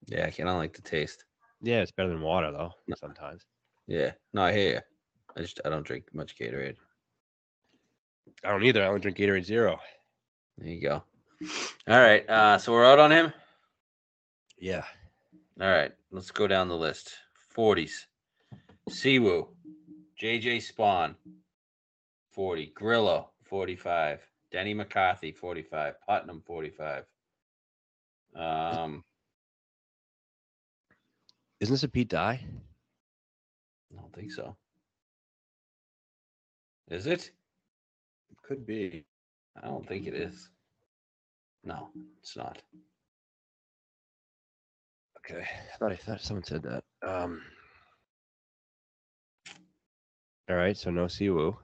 Yeah. I don't like the taste. Yeah, it's better than water though. No. Sometimes. Yeah. No, I hear you. I just, I don't drink much Gatorade. I don't either. I only drink Gatorade Zero. There you go. All right. Uh, so we're out on him. Yeah. All right, let's go down the list. 40s. Si Woo. JJ Spaun, 40. Grillo, 45. Denny McCarthy, 45. Putnam, 45. Um, Isn't this a Pete Dye? I don't think so. Is it? It? Could be. I don't think it is. No, it's not. Okay. I thought I thought someone said that. Um. All right. So no Siwoo.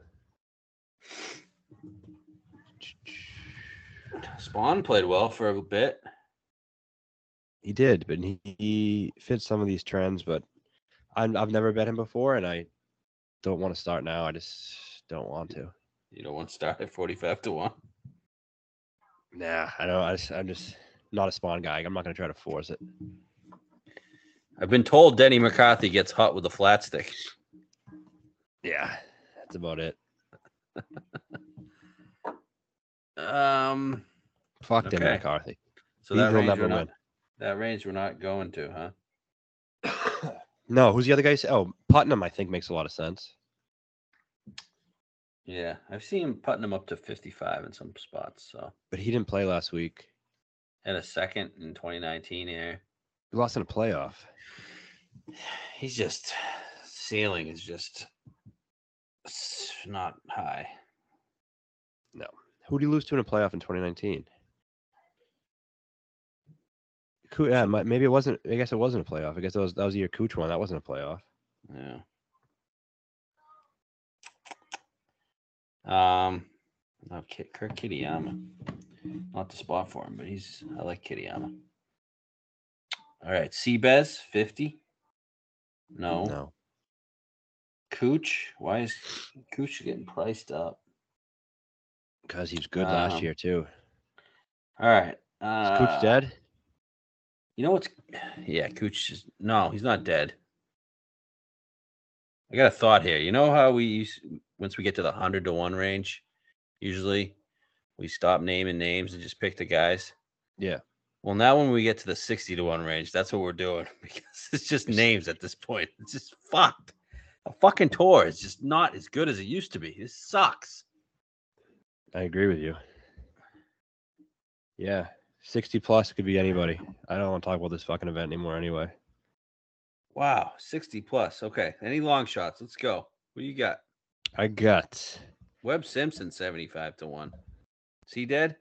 Spaun played well for a bit. He did, but he, he fits some of these trends. But I'm, I've never bet him before, and I don't want to start now. I just don't want to. You don't want to start at 45 to 1. Nah, I don't. I just, I'm just not a Spaun guy. I'm not gonna try to force it. I've been told Denny McCarthy gets hot with a flat stick. Yeah, that's about it. Um, Fuck Denny McCarthy. so that will range, never we're not, win. that range we're not going to, huh? no, who's the other guy? Oh, Putnam. I think makes a lot of sense. Yeah, I've seen Putnam up to 55 in some spots. So, But he didn't play last week. and a second in 2019 here. He lost in a playoff. He's just ceiling is just not high. No. Who did he lose to in a playoff in 2019? Yeah, maybe it wasn't. I guess it wasn't a playoff. I guess that was that was year Cooch won. That wasn't a playoff. Yeah. Um, no, Ki- Kurt Kitayama. Not the spot for him, but he's I like Kittyama. All right, Seabez 50. No. No. Cooch. Why is Cooch getting priced up? Because he was good last Um, year too. All right. Is Uh, Cooch dead? You know what's? Yeah, Cooch is no, he's not dead. I got a thought here. You know how we use once we get to the hundred to one range, usually we stop naming names and just pick the guys. Yeah. Well, now when we get to the sixty to one range, that's what we're doing because it's just names at this point. It's just fucked. A fucking tour is just not as good as it used to be. This sucks. I agree with you. Yeah. 60 plus could be anybody. I don't want to talk about this fucking event anymore anyway. Wow, sixty plus. Okay, any long shots? Let's go. What do you got? I got Webb Simpson seventy five to one. Is he dead?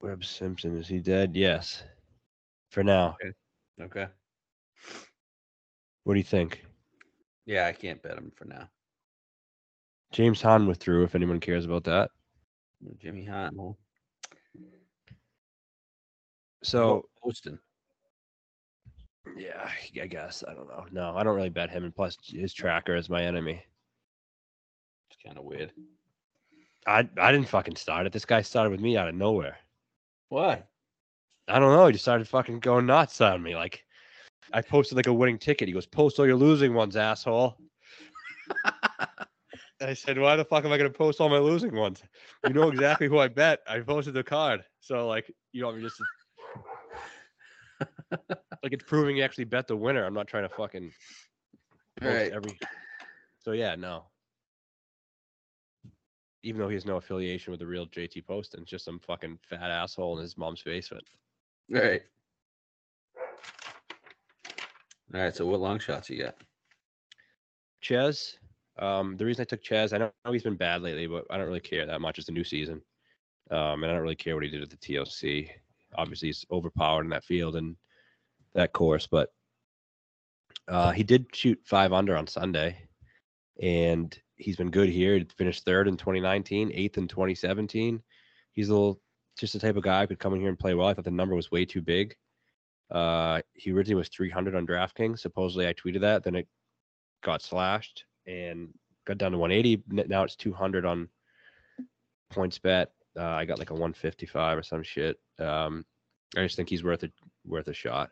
Webb Simpson. Is he dead? Yes. For now. Okay. What do you think? Yeah, I can't bet him for now. James Hahn withdrew, if anyone cares about that. Jimmy Hunt. Well, So Poston. yeah, I guess. I don't know. No, I don't really bet him. And plus his tracker is my enemy. It's kind of weird. I I didn't fucking start it. This guy started with me out of nowhere. Why? I don't know. He just started fucking going nuts on me. Like I posted like a winning ticket. He goes, Post all your losing ones, asshole. I said, Why the fuck am I gonna post all my losing ones? You know exactly who I bet. I posted the card. So like you want me just to... like it's proving you actually bet the winner. I'm not trying to fucking Right. every so yeah, no. Even though he has no affiliation with the real JT Poston, it's just some fucking fat asshole in his mom's basement. Right. All right. So what long shots you got? Chez, um, the reason I took Chez, I know he's been bad lately, but I don't really care that much. It's a new season. Um, and I don't really care what he did at the TOC. Obviously, he's overpowered in that field and that course, but uh, he did shoot five under on Sunday, and he's been good here. He finished third in 2019, eighth in 2017. He's a little just the type of guy who could come in here and play well. I thought the number was way too big. Uh, he originally was 300 on DraftKings. Supposedly, I tweeted that. Then it got slashed and got down to 180. Now it's 200 on points bet. Uh, I got like a 155 or some shit. Um, I just think he's worth a worth a shot.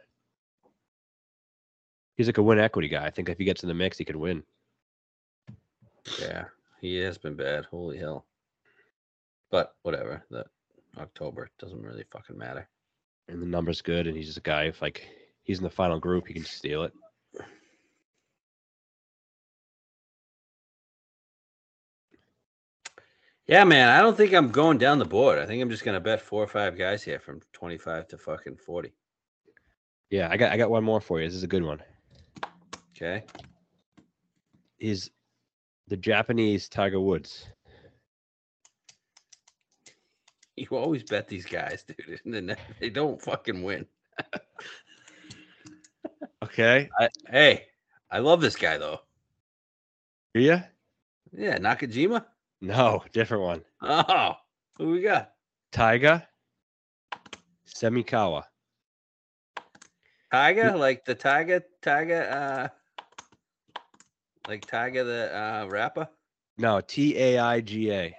He's like a win equity guy. I think if he gets in the mix, he could win. Yeah, he has been bad. Holy hell. But whatever. That October doesn't really fucking matter. And the number's good. And he's just a guy. If like he's in the final group, he can steal it. Yeah, man. I don't think I'm going down the board. I think I'm just gonna bet four or five guys here from 25 to fucking 40. Yeah, I got I got one more for you. This is a good one. Okay. Is the Japanese Tiger Woods? You always bet these guys, dude, and then they don't fucking win. Okay. I, hey, I love this guy though. Yeah. Yeah, Nakajima. No, different one. Oh, who we got? Taiga Semikawa. Tiger, like the Tiger, Tiger, uh, like Tiger the uh, rapper. No, T A I G A.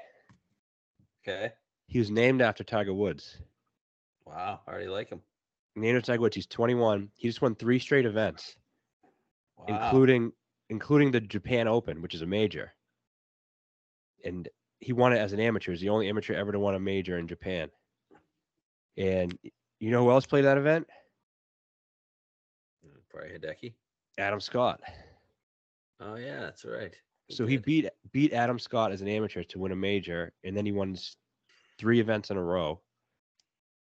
Okay. He was named after Tiger Woods. Wow, I already like him. Named after Tiger Woods. He's 21. He just won three straight events, Wow. including including the Japan Open, which is a major. And he won it as an amateur. He's the only amateur ever to win a major in Japan. And you know who else played that event? Probably Hideki. Adam Scott. Oh yeah, that's right. So he beat beat Adam Scott as an amateur to win a major, and then he won three events in a row.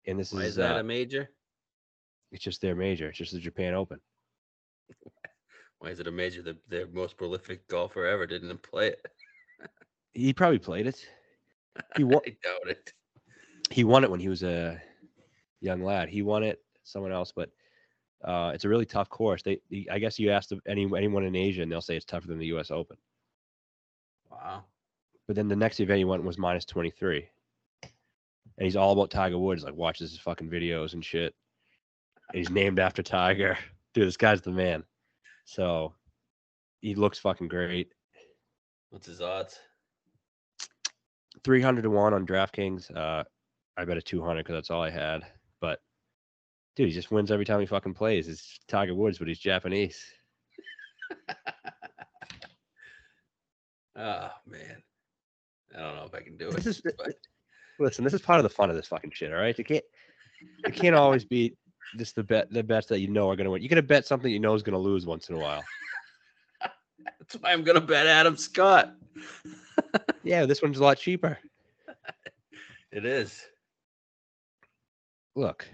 And this Why is, is that uh, a major? it's just their major. It's just the Japan Open. Why is it a major? The their most prolific golfer ever didn't play it. He probably played it. He won. I doubt it. he won it when he was a young lad. He won it. Someone else, but uh, it's a really tough course. They, he- I guess you ask any anyone in Asia, and they'll say it's tougher than the U.S. Open. Wow. But then the next event he went was minus twenty three, and he's all about Tiger Woods. Like watches his fucking videos and shit. And he's named after Tiger. Dude, this guy's the man. So he looks fucking great. What's his odds? Three hundred to one on DraftKings. Uh, I bet a two hundred because that's all I had. Dude, he just wins every time he fucking plays. It's Tiger Woods, but he's Japanese. Oh man, I don't know if I can do it. This is uh, but- listen. This is part of the fun of this fucking shit. All right, you can't you can't always be just the bet the bets that you know are gonna win. You gotta bet something you know is gonna lose once in a while. That's why I'm gonna bet Adam Scott. Yeah, this one's a lot cheaper. It is. Look,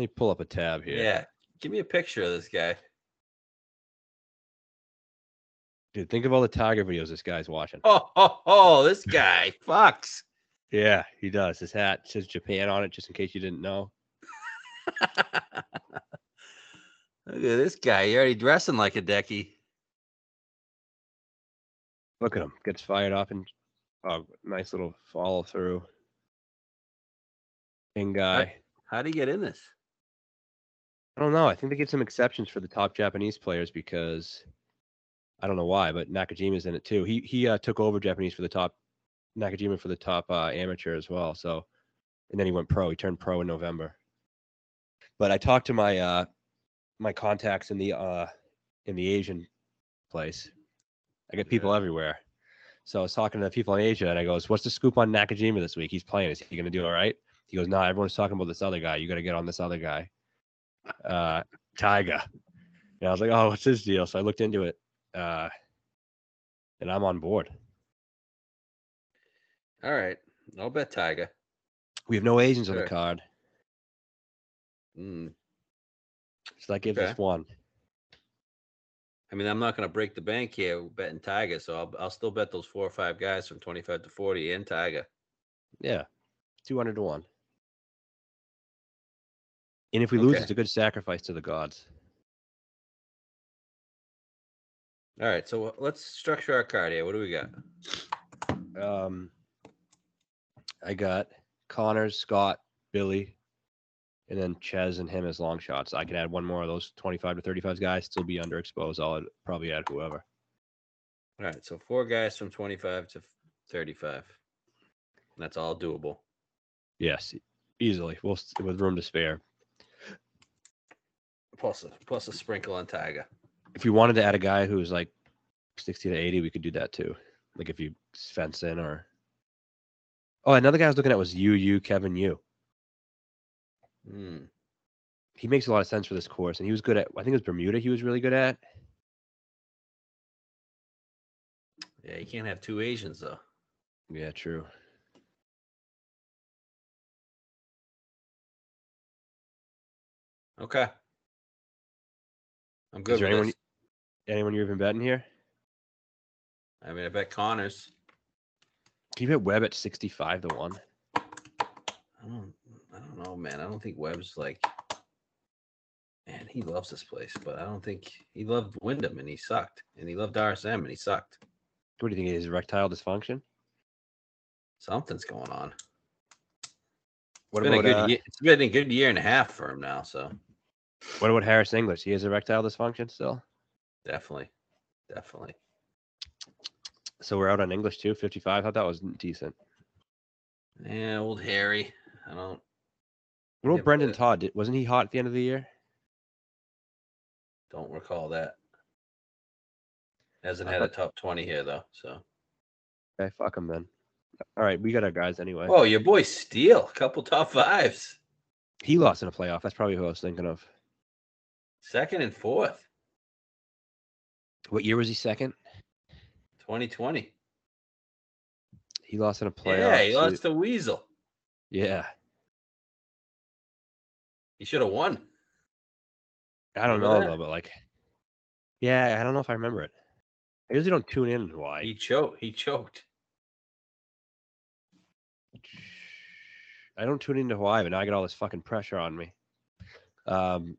let me pull up a tab here. Yeah. Give me a picture of this guy. dude, think of all the Tiger videos this guy's watching. Oh, oh, oh this guy. Fucks. Yeah, he does. His hat says Japan on it, just in case you didn't know. Look at this guy. You're already dressing like a decky. Look at him. Gets fired off and oh, nice little follow through. King guy. How'd he get in this? I don't know. I think they give some exceptions for the top Japanese players because I don't know why, but Nakajima's in it too. He he uh, took over Japanese for the top Nakajima for the top uh, amateur as well. So, and then he went pro. He turned pro in November. But I talked to my uh my contacts in the uh in the Asian place. I get people everywhere. So I was talking to the people in Asia, and I goes, "What's the scoop on Nakajima this week? He's playing. Is he going to do all right?" He goes, "Nah, everyone's talking about this other guy. You got to get on this other guy." Uh, Taiga. And I was like, oh, what's his deal? So I looked into it, uh, and I'm on board. All right. I'll bet Tiger. We have no Asians on the card, Mm. so that gives Okay. us one. I mean, I'm not going to break the bank here betting Tiger, so I'll, I'll still bet those four or five guys from 25 to 40 and Tiger. Yeah, two hundred to one. And if we lose, Okay. it's a good sacrifice to the gods. All right. So uh, let's structure our card here. What do we got? Um, I got Conners, Scott, Billy, and then Ches and him as long shots. I can add one more of those 25 to 35 guys, still be underexposed. I'll probably add whoever. All right. So four guys from 25 to 35. That's all doable. Yes, easily. We'll with room to spare. Plus a, plus a sprinkle on Tiger. If you wanted to add a guy who's like 60 to 80, we could do that too. Like if you fence in or. Oh, another guy I was looking at was you, you, Kevin, you. Hmm. He makes a lot of sense for this course, and he was good at. I think it was Bermuda. He was really good at. Yeah, you can't have two Asians though. Yeah, true. Okay. I'm good Is there anyone? this. Anyone you're even betting here? I mean, I bet Conners. Can you bet Webb at 65 to one? I don't, I don't know, man. I don't think Webb's like, man, he loves this place, but I don't think he loved Wyndham and he sucked, and he loved RSM and he sucked. What do you think? Is erectile dysfunction? Something's going on. What It's been, about a good uh, year, it's been a good year and a half for him now, so what about Harris English? He has erectile dysfunction still. definitely, definitely. So we're out on English too. 55. I thought that was decent. Yeah, old Harry. I don't. What about Brendon Todd? Did- Wasn't he hot at the end of the year? Don't recall that. Hasn't had a top twenty here though. So, Okay, fuck him then. All right, we got our guys anyway. oh, your boy Steele, couple top fives, he lost in a playoff. That's probably who I was thinking of. Second and fourth, What year was he second? 2020. He lost in a playoff. Yeah, he lost to Weasel. Yeah, He should have won. I don't Remember know that? though, but like, yeah, I don't know if I remember it. I usually don't tune in. Why? He choked. He choked. I don't tune into Hawaii, but now I get all this fucking pressure on me. Um,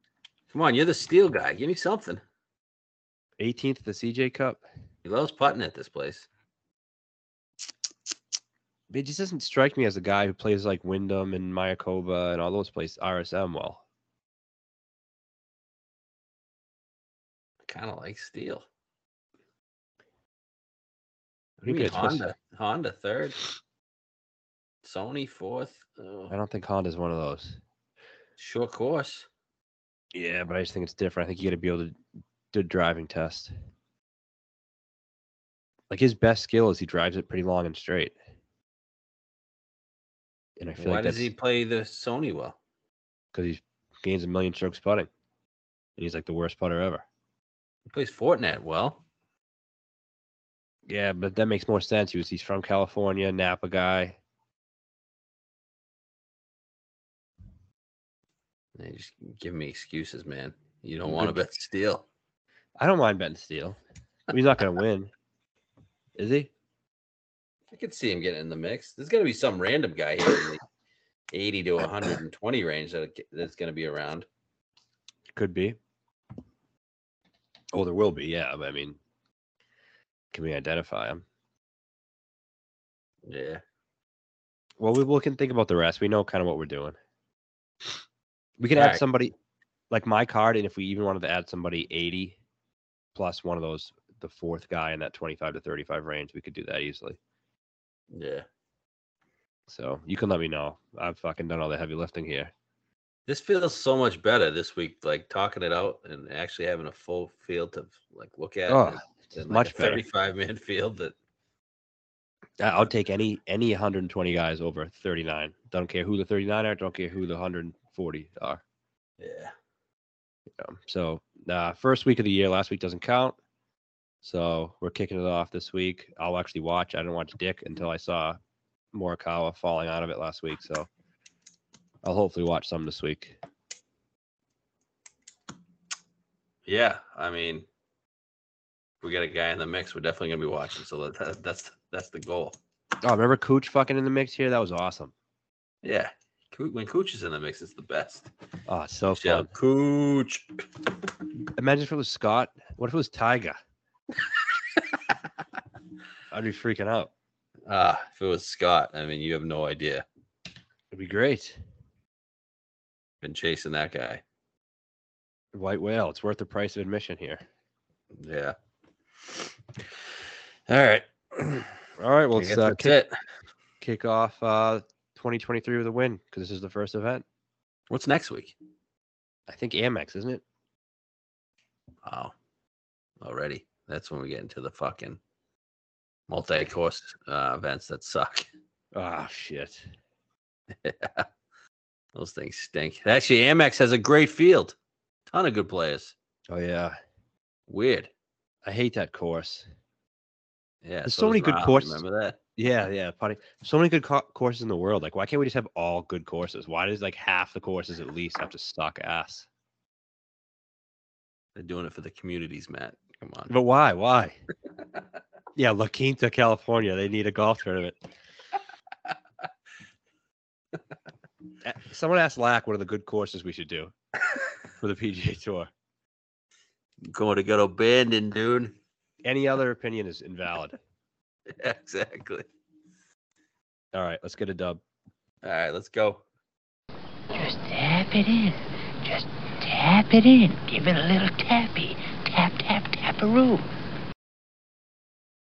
Come on, you're the Steele guy. Give me something. 18th at the CJ Cup. He loves putting at this place. It just doesn't strike me as a guy who plays like Wyndham and Mayakoba and all those places RSM well. I kind of like Steele. I What do you think mean Honda? Honda third. Sony fourth. Oh, I don't think Honda's one of those. short course. Yeah, but I just think it's different. I think you got to be able to do a driving test. Like his best skill is he drives it pretty long and straight. And I feel like Why like does he play the Sony well? because he gains a million strokes putting. And he's like the worst putter ever. He plays Fortinet well. Yeah, but that makes more sense. He was he's from California, Napa guy. They just give me excuses, man. You don't want to bet Steele. I don't mind betting Steele. He's not gonna win. Is he? I could see him getting in the mix. There's gonna be some random guy here in the 80 to 120 range that that's gonna be around. Could be. Oh, there will be, yeah. But I mean, can we identify him? Yeah. Well, we, we can think about the rest. We know kind of what we're doing. We could All add right. somebody like my card, and if we even wanted to add somebody 80 plus one of those, the fourth guy in that 25 to 35 range, we could do that easily. Yeah. So you can let me know. I've fucking done all the heavy lifting here. This feels so much better this week, like talking it out and actually having a full field to like look at. Oh, than- than, like, much a better. 35 man field that I'll take any any 120 guys over 39. Don't care who the 39 are. Don't care who the 140 are. yeah. Um, so uh, first week of the year, last week doesn't count. So we're kicking it off this week. I'll actually watch. I didn't watch Dick until I saw Morikawa falling out of it last week. So I'll hopefully watch some this week. Yeah. I mean, we got a guy in the mix, we're definitely gonna be watching. So that- that's that's the goal. Oh, remember Cooch fucking in the mix here? That was awesome. Yeah. When Cooch is in the mix, it's the best. Oh, it's so Shout fun. Cooch. Imagine if it was Scott. What if it was Taiga? I'd be freaking out. Ah, if it was Scott, I mean, you have no idea. It'd be great. Been chasing that guy. White whale. It's worth the price of admission here. Yeah. All right. All right. Well, I let's uh, that's kick, it. kick off uh, 2023 with a win because this is the first event. What's next week? I think Amex, isn't it? Wow. Already. That's when we get into the fucking multi course uh, events that suck. Oh shit. Those things stink. Actually, Amex has a great field. Ton of good players. Oh yeah. Weird. I hate that course. Yeah. There's so many good courses. Remember that? Yeah, yeah, putting. So many good co- courses in the world. Like, why can't we just have all good courses? Why does like half the courses at least have to suck ass? They're doing it for the communities, Matt. Come on. But why? Why? yeah, La Quinta, California. They need a golf tournament. Someone asked Lack what are the good courses we should do for the PGA Tour. Going to get abandoned, dude. Any other opinion is invalid. exactly. All right, let's get a dub. All right, let's go. Just tap it in. Just tap it in. Give it a little tappy. Tap, tap, taparoo.